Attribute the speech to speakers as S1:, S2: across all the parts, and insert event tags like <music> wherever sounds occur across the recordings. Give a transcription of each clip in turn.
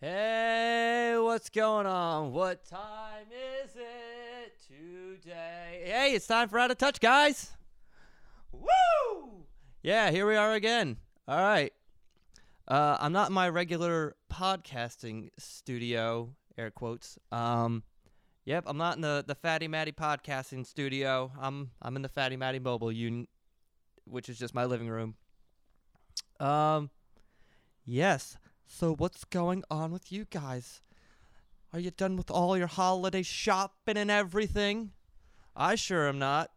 S1: Hey, what's going on? What time is it today? Hey, it's time for Out of Touch, guys. Woo! Yeah, here we are again. All right. Uh, I'm not in my regular podcasting studio, air quotes. Um, yep, I'm not in the, the Fatty Matty podcasting studio. I'm I'm in the Fatty Matty mobile unit, which is just my living room. Um, yes. So what's going on with you guys? Are you done with all your holiday shopping and everything? I sure am not.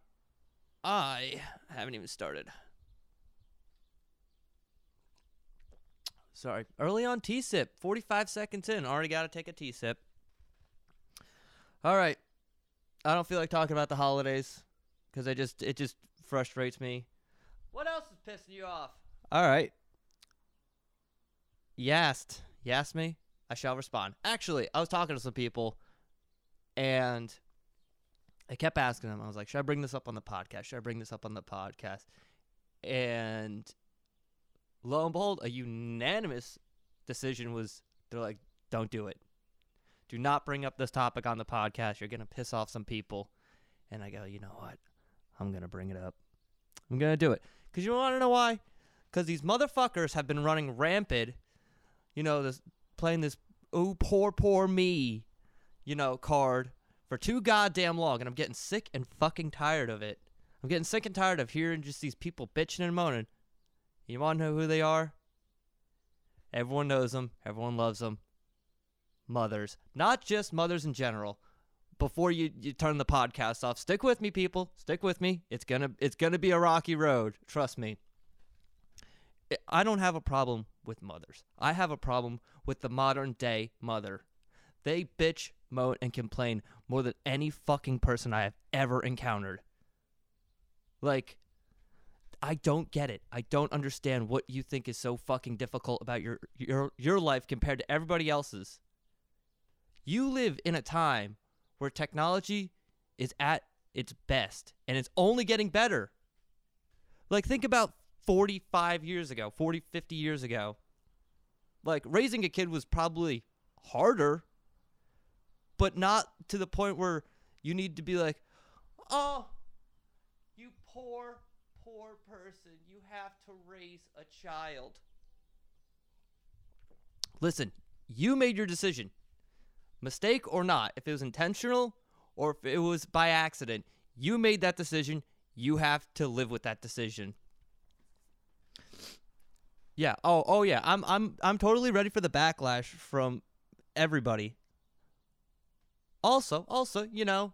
S1: I haven't even started. Sorry. Early on tea sip. 45 seconds in. Already got to take a tea sip. All right. I don't feel like talking about the holidays because I just it just frustrates me. What else is pissing you off? All right. Yast. Yast me? I shall respond. Actually, I was talking to some people and I kept asking them. I was like, should I bring this up on the podcast? Should I bring this up on the podcast? And lo and behold, a unanimous decision was they're like, don't do it. Do not bring up this topic on the podcast. You're to piss off some people. And I go, you know what? I'm to bring it up. I'm to do it. Because you want to know why? Because these motherfuckers have been running rampant, you know, this playing this, oh, poor, poor me, you know, card for too goddamn long. And I'm getting sick and fucking tired of it. I'm getting sick and tired of hearing just these people bitching and moaning. You want to know who they are? Everyone knows them. Everyone loves them. Mothers. Not just mothers in general. Before you, you turn the podcast off, stick with me, people. Stick with me. It's gonna it's gonna be a rocky road. Trust me. I- don't have a problem with mothers. I have a problem with the modern day mother. They bitch, moan, and complain more than any fucking person I have ever encountered. Like, I don't get it. I don't understand what you think is so fucking difficult about your your your life compared to everybody else's. You live in a time where technology is at its best and it's only getting better. Like think about 45 years ago, 40, 50 years ago. Like raising a kid was probably harder, but not to the point where you need to be like, "Oh, you poor poor person, you have to raise a child. Listen, you made your decision. Mistake or not, if it was intentional or if it was by accident, you made that decision. You have to live with that decision. Yeah. Oh, oh yeah. I'm I'm I'm totally ready for the backlash from everybody. Also, also, you know,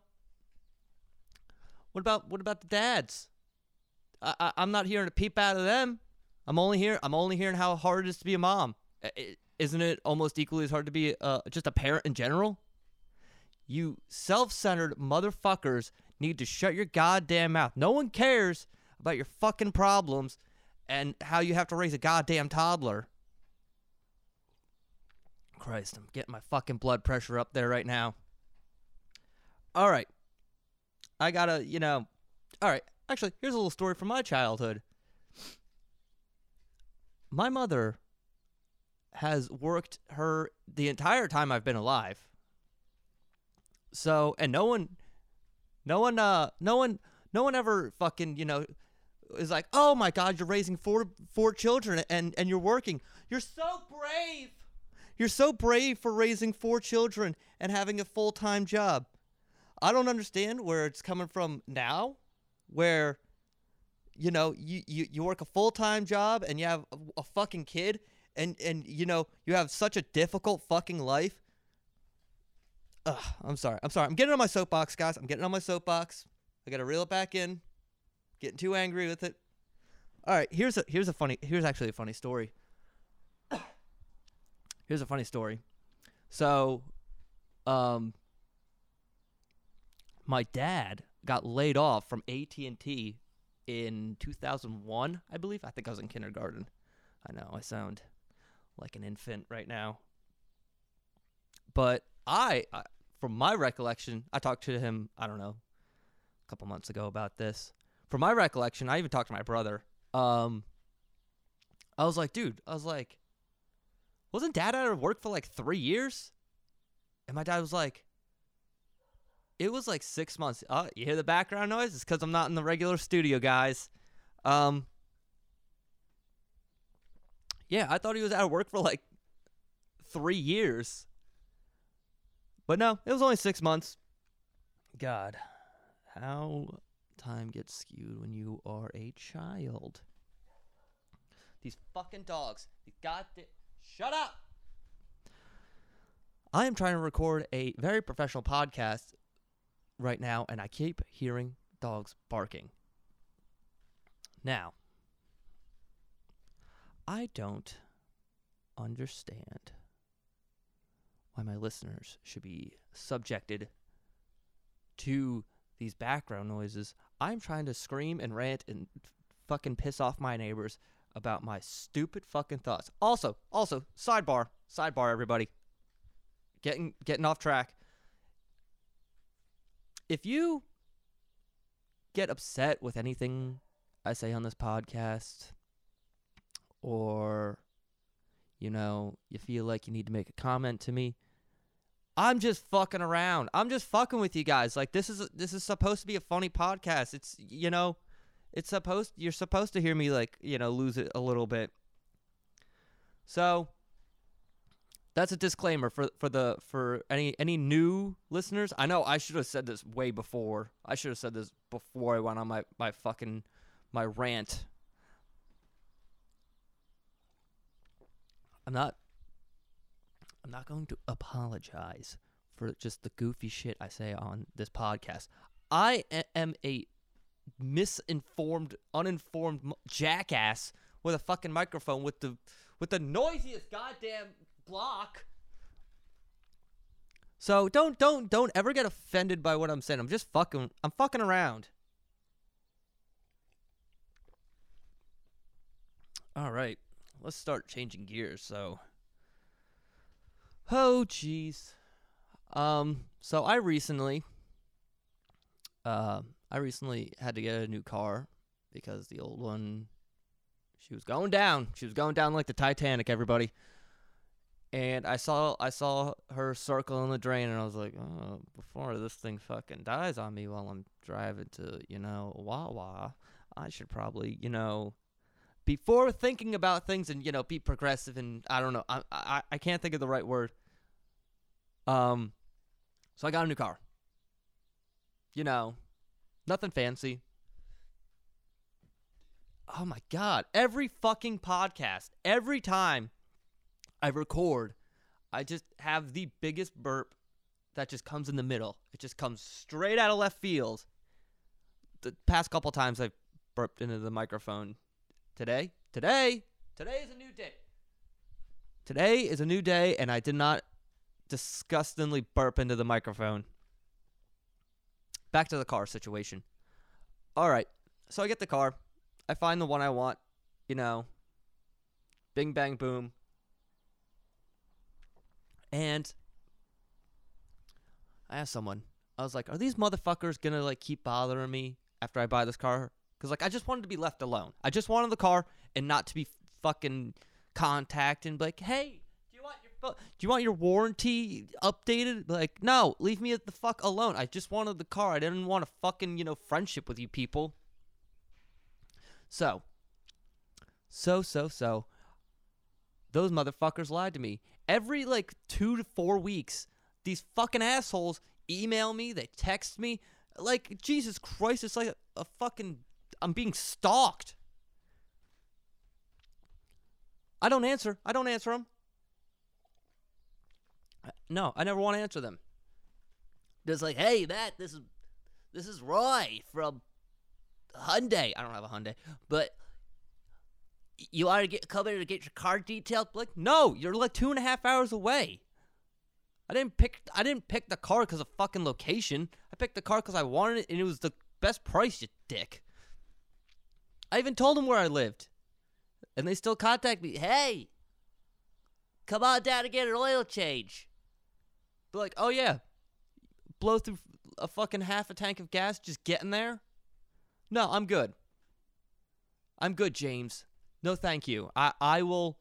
S1: what about what about the dads? I, I, I'm not hearing a peep out of them. I'm only here. I'm only hearing how hard it is to be a mom. I- i- Isn't it almost equally as hard to be uh, just a parent in general? You self-centered motherfuckers need to shut your goddamn mouth. No one cares about your fucking problems and how you have to raise a goddamn toddler. Christ, I'm getting my fucking blood pressure up there right now. All right. I gotta, you know. All right. Actually, here's a little story from my childhood. My mother has worked her the entire time I've been alive. So, and no one, no one, uh, no one, no one ever fucking, you know, is like, oh my God, you're raising four four children and and you're working. You're so brave. You're so brave for raising four children and having a full time job. I don't understand where it's coming from now, where you know you you, you work a full time job and you have a, a fucking kid and and you know you have such a difficult fucking life. Ugh, I'm sorry. I'm sorry. I'm getting on my soapbox, guys. I'm getting on my soapbox. I gotta reel it back in. Getting too angry with it. All right, here's a here's a funny here's actually a funny story. <coughs> here's a funny story. So, um, my dad got laid off from AT&T in 2001, I believe. I think I was in kindergarten. I know I sound like an infant right now. But I, I from my recollection, I talked to him, I don't know, a couple months ago about this. From my recollection, I even talked to my brother. Um I was like, dude, I was like wasn't dad out of work for like three years? And my dad was like, it was like six months. Oh, you hear the background noise? It's because I'm not in the regular studio, guys. Um, yeah, I thought he was out of work for like three years. But no, it was only six months. God, how time gets skewed when you are a child. These fucking dogs. These goddamn. Shut up! I am trying to record a very professional podcast right now, and I keep hearing dogs barking. Now, I don't understand why my listeners should be subjected to these background noises. I'm trying to scream and rant and fucking piss off my neighbors about my stupid fucking thoughts. Also, also, sidebar, sidebar everybody. Getting getting off track. If you get upset with anything I say on this podcast or you know, you feel like you need to make a comment to me, I'm just fucking around. I'm just fucking with you guys. Like this is this is supposed to be a funny podcast. It's you know, it's supposed you're supposed to hear me like, you know, lose it a little bit. So, that's a disclaimer for for the for any any new listeners. I know I should have said this way before. I should have said this before I went on my my fucking my rant. I'm not I'm not going to apologize for just the goofy shit I say on this podcast. I am a misinformed, uninformed jackass with a fucking microphone with the with the noisiest goddamn block. So don't don't don't ever get offended by what I'm saying. I'm just fucking I'm fucking around. All right. Let's start changing gears. So Oh jeez. Um so I recently uh I recently had to get a new car because the old one she was going down. She was going down like the Titanic, everybody. And I saw I saw her circle in the drain and I was like, oh, before this thing fucking dies on me while I'm driving to, you know, Wawa, I should probably, you know, before thinking about things and you know be progressive and I don't know I I, I can't think of the right word. Um, so I got a new car. You know, nothing fancy. Oh my god! Every fucking podcast, every time I record, I just have the biggest burp that just comes in the middle. It just comes straight out of left field. The past couple times I've burped into the microphone today, today, today is a new day. Today is a new day, and I did not disgustingly burp into the microphone. Back to the car situation. All right, so I get the car. I find the one I want, you know, bing, bang, boom. And I asked someone, I was like, are these motherfuckers gonna like keep bothering me after I buy this car? Because, like, I just wanted to be left alone. I just wanted the car and not to be fucking contacted and like, hey, do you want your do you want your warranty updated? Like, no, leave me the fuck alone. I just wanted the car. I didn't want a fucking, you know, friendship with you people. So, so, so, so, those motherfuckers lied to me. Every like two to four weeks, these fucking assholes email me, they text me. Like, Jesus Christ, it's like a, a fucking I'm being stalked. I don't answer. I don't answer them. No, I never want to answer them. Just like, hey, Matt, this is this is Roy from Hyundai. I don't have a Hyundai, but you want to get come here to get your car detailed? Like, no, you're like two and a half hours away. I didn't pick. I didn't pick the car because of fucking location. I picked the car because I wanted it, and it was the best price. You dick. I even told them where I lived. And they still contact me. Hey, come on down and get an oil change. Be like, oh yeah, blow through a fucking half a tank of gas just getting there? No, I'm good. I'm good, James. No, thank you. I, I will.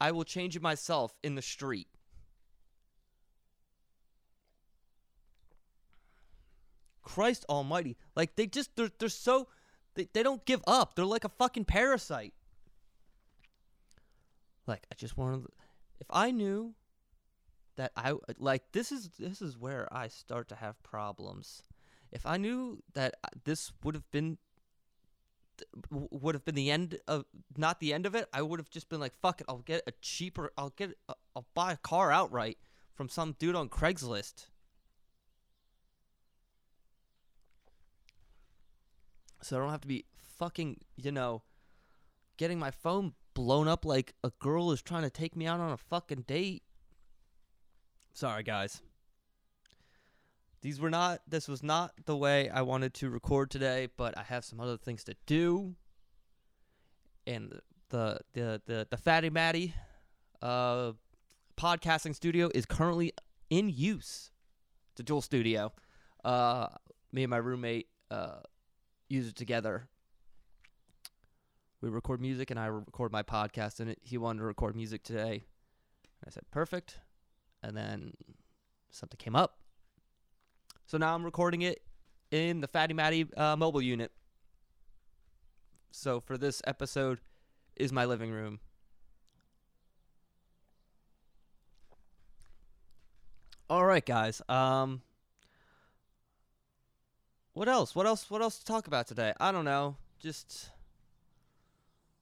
S1: I will change it myself in the street. Christ almighty. Like they just they're they're so they, they don't give up. They're like a fucking parasite. Like I just wanted if I knew that I like this is this is where I start to have problems. If I knew that this would have been would have been the end of not the end of it, I would have just been like fuck it, I'll get a cheaper I'll get a, I'll buy a car outright from some dude on Craigslist. So I don't have to be fucking, you know, getting my phone blown up like a girl is trying to take me out on a fucking date. Sorry, guys. These were not, this was not the way I wanted to record today, but I have some other things to do. And the, the, the, the Fatty Matty uh, podcasting studio is currently in use. It's a dual studio. Uh, me and my roommate uh, use it together. We record music, and I record my podcast and it. He wanted to record music today. I said, perfect. And then something came up. So now I'm recording it in the Fatty Matty uh, mobile unit. So for this episode is my living room. All right, guys. Um, what else? What else? What else to talk about today? I don't know. Just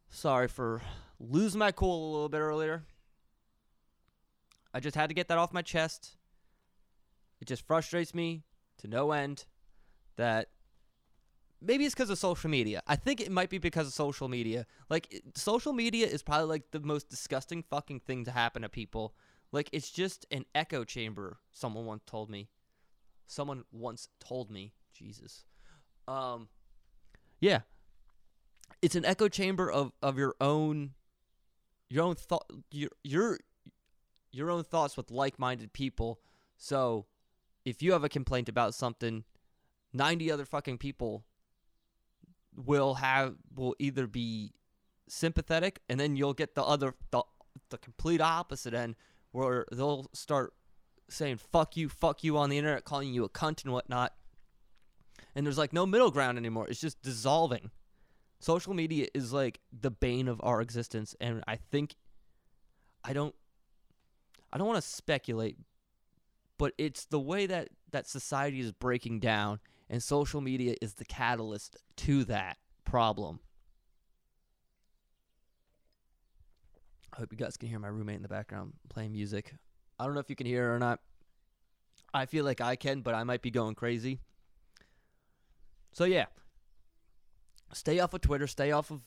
S1: sorry for losing my cool a little bit earlier. I just had to get that off my chest. It just frustrates me to no end that maybe it's because of social media. I think it might be because of social media. Like it, social media is probably like the most disgusting fucking thing to happen to people. Like it's just an echo chamber. Someone once told me. Someone once told me Jesus. Um, yeah, it's an echo chamber of of your own, your own thought, your your your own thoughts with like minded people. So, if you have a complaint about something, ninety other fucking people will have will either be sympathetic, and then you'll get the other the the complete opposite end where they'll start saying fuck you, fuck you on the internet, calling you a cunt and whatnot and there's like no middle ground anymore. It's just dissolving. Social media is like the bane of our existence, and I think I don't I don't want to speculate, but it's the way that that society is breaking down, and social media is the catalyst to that problem. I hope you guys can hear my roommate in the background playing music. I don't know if you can hear it or not. I feel like I can, but I might be going crazy. So yeah, stay off of Twitter, stay off of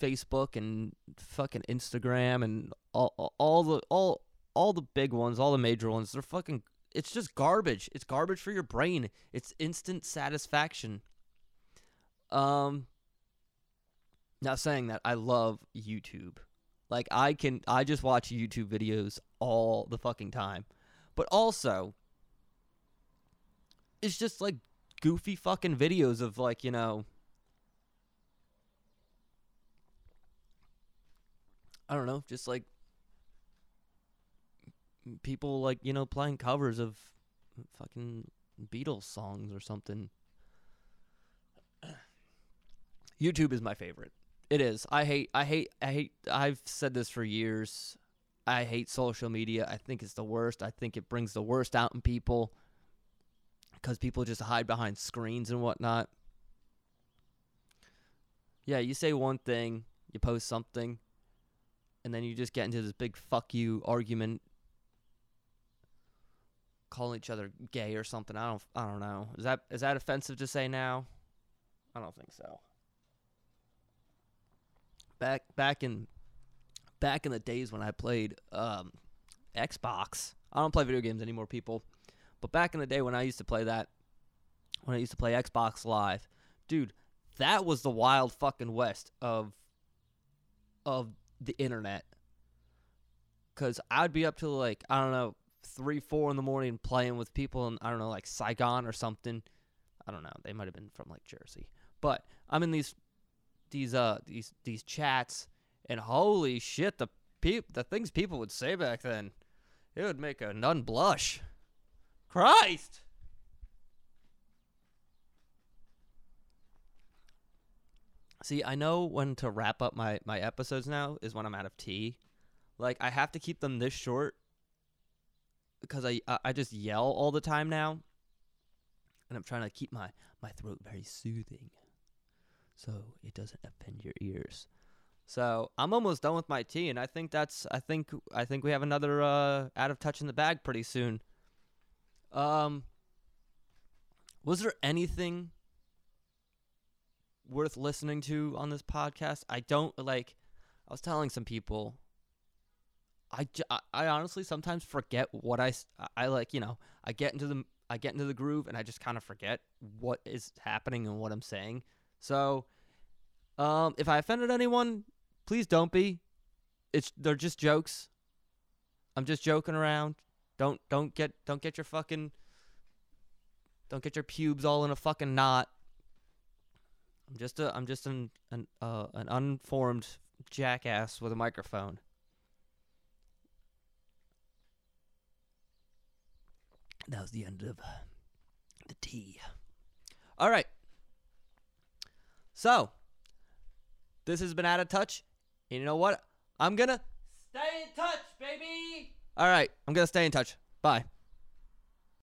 S1: Facebook and fucking Instagram and all, all, the all all the big ones, all the major ones. They're fucking. It's just garbage. It's garbage for your brain. It's instant satisfaction. Um. Now saying that, I love YouTube. Like I can, I just watch YouTube videos all the fucking time. But also, it's just like goofy fucking videos of like, you know, I don't know, just like people like, you know, playing covers of fucking Beatles songs or something. <clears throat> YouTube is my favorite. It is. I hate I hate I hate I've said this for years. I hate social media. I think it's the worst. I think it brings the worst out in people because people just hide behind screens and whatnot. Yeah, you say one thing, you post something, and then you just get into this big fuck you argument, calling each other gay or something. I don't, I don't know. Is that is that offensive to say now? I don't think so. Back back in back in the days when I played um, Xbox, I don't play video games anymore, people. But back in the day when I used to play that, when I used to play Xbox Live, dude, that was the wild fucking west of of the internet. Cause I'd be up to like I don't know three, four in the morning playing with people in I don't know like Saigon or something. I don't know. They might have been from like Jersey, but I'm in these these uh these these chats and holy shit the pe- the things people would say back then, it would make a nun blush. Christ. See, I know when to wrap up my my episodes now is when I'm out of tea. Like I have to keep them this short because I I just yell all the time now, and I'm trying to keep my my throat very soothing, so it doesn't offend your ears. So I'm almost done with my tea, and I think that's I think I think we have another uh, out of touch in the bag pretty soon. Um, was there anything worth listening to on this podcast? I don't like. I was telling some people. I, I honestly sometimes forget what I I like. You know, I get into the I get into the groove and I just kind of forget what is happening and what I'm saying. So, um, if I offended anyone, please don't be. It's they're just jokes. I'm just joking around. Don't don't get don't get your fucking don't get your pubes all in a fucking knot. I'm just a I'm just an an uh, an unformed jackass with a microphone. That was the end of the tea. All right. So, this has been out of touch. And you know what? I'm gonna stay in touch, baby. All right, I'm gonna stay in touch. Bye.